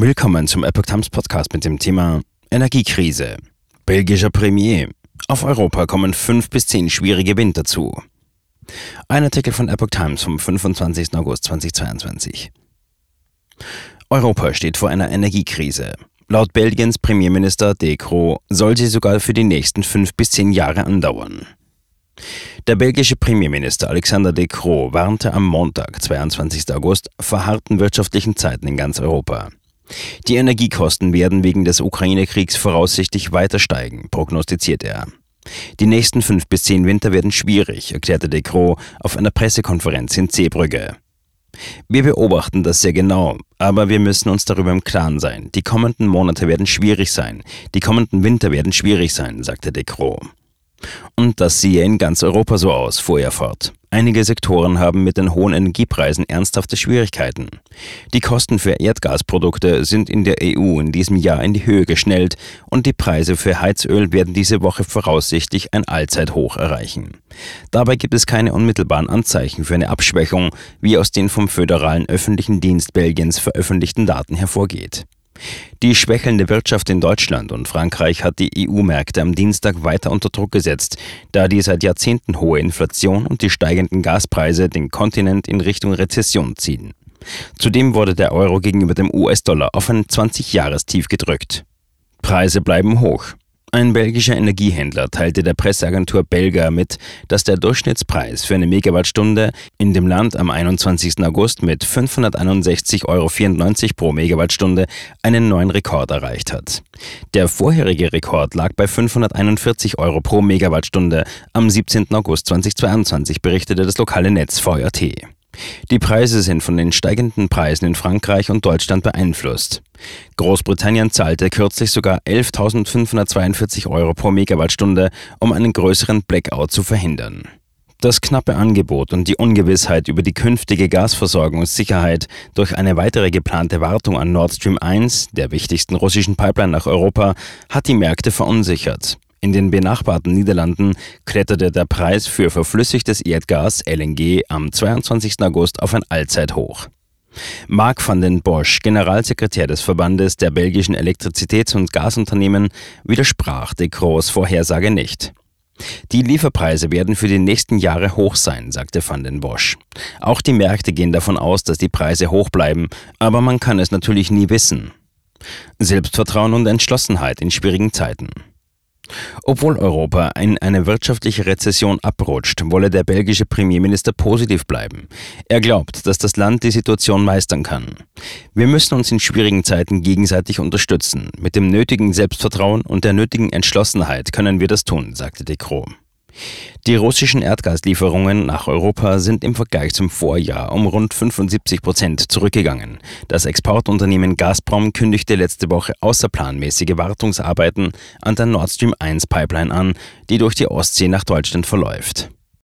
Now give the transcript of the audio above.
Willkommen zum Epoch Times Podcast mit dem Thema Energiekrise. Belgischer Premier. Auf Europa kommen fünf bis zehn schwierige Winter zu. Ein Artikel von Epoch Times vom 25. August 2022. Europa steht vor einer Energiekrise. Laut Belgiens Premierminister De Croo soll sie sogar für die nächsten fünf bis zehn Jahre andauern. Der belgische Premierminister Alexander De Croo warnte am Montag, 22. August, vor harten wirtschaftlichen Zeiten in ganz Europa. Die Energiekosten werden wegen des Ukraine-Kriegs voraussichtlich weiter steigen, prognostiziert er. Die nächsten fünf bis zehn Winter werden schwierig, erklärte De Croo auf einer Pressekonferenz in Zeebrügge. Wir beobachten das sehr genau, aber wir müssen uns darüber im Klaren sein. Die kommenden Monate werden schwierig sein. Die kommenden Winter werden schwierig sein, sagte De Croo. Und das siehe in ganz Europa so aus, fuhr er fort. Einige Sektoren haben mit den hohen Energiepreisen ernsthafte Schwierigkeiten. Die Kosten für Erdgasprodukte sind in der EU in diesem Jahr in die Höhe geschnellt und die Preise für Heizöl werden diese Woche voraussichtlich ein Allzeithoch erreichen. Dabei gibt es keine unmittelbaren Anzeichen für eine Abschwächung, wie aus den vom föderalen öffentlichen Dienst Belgiens veröffentlichten Daten hervorgeht. Die schwächelnde Wirtschaft in Deutschland und Frankreich hat die EU-Märkte am Dienstag weiter unter Druck gesetzt, da die seit Jahrzehnten hohe Inflation und die steigenden Gaspreise den Kontinent in Richtung Rezession ziehen. Zudem wurde der Euro gegenüber dem US-Dollar auf ein 20-Jahrestief gedrückt. Preise bleiben hoch. Ein belgischer Energiehändler teilte der Presseagentur Belga mit, dass der Durchschnittspreis für eine Megawattstunde in dem Land am 21. August mit 561,94 Euro pro Megawattstunde einen neuen Rekord erreicht hat. Der vorherige Rekord lag bei 541 Euro pro Megawattstunde am 17. August 2022, berichtete das lokale Netz VRT. Die Preise sind von den steigenden Preisen in Frankreich und Deutschland beeinflusst. Großbritannien zahlte kürzlich sogar 11.542 Euro pro Megawattstunde, um einen größeren Blackout zu verhindern. Das knappe Angebot und die Ungewissheit über die künftige Gasversorgungssicherheit durch eine weitere geplante Wartung an Nord Stream 1, der wichtigsten russischen Pipeline nach Europa, hat die Märkte verunsichert. In den benachbarten Niederlanden kletterte der Preis für verflüssigtes Erdgas LNG am 22. August auf ein Allzeithoch. Mark van den Bosch, Generalsekretär des Verbandes der belgischen Elektrizitäts- und Gasunternehmen, widersprach de Groß Vorhersage nicht. Die Lieferpreise werden für die nächsten Jahre hoch sein, sagte van den Bosch. Auch die Märkte gehen davon aus, dass die Preise hoch bleiben, aber man kann es natürlich nie wissen. Selbstvertrauen und Entschlossenheit in schwierigen Zeiten. Obwohl Europa in eine wirtschaftliche Rezession abrutscht, wolle der belgische Premierminister positiv bleiben. Er glaubt, dass das Land die Situation meistern kann. Wir müssen uns in schwierigen Zeiten gegenseitig unterstützen. Mit dem nötigen Selbstvertrauen und der nötigen Entschlossenheit können wir das tun, sagte De Croo. Die russischen Erdgaslieferungen nach Europa sind im Vergleich zum Vorjahr um rund 75 Prozent zurückgegangen. Das Exportunternehmen Gazprom kündigte letzte Woche außerplanmäßige Wartungsarbeiten an der Nord Stream 1 Pipeline an, die durch die Ostsee nach Deutschland verläuft.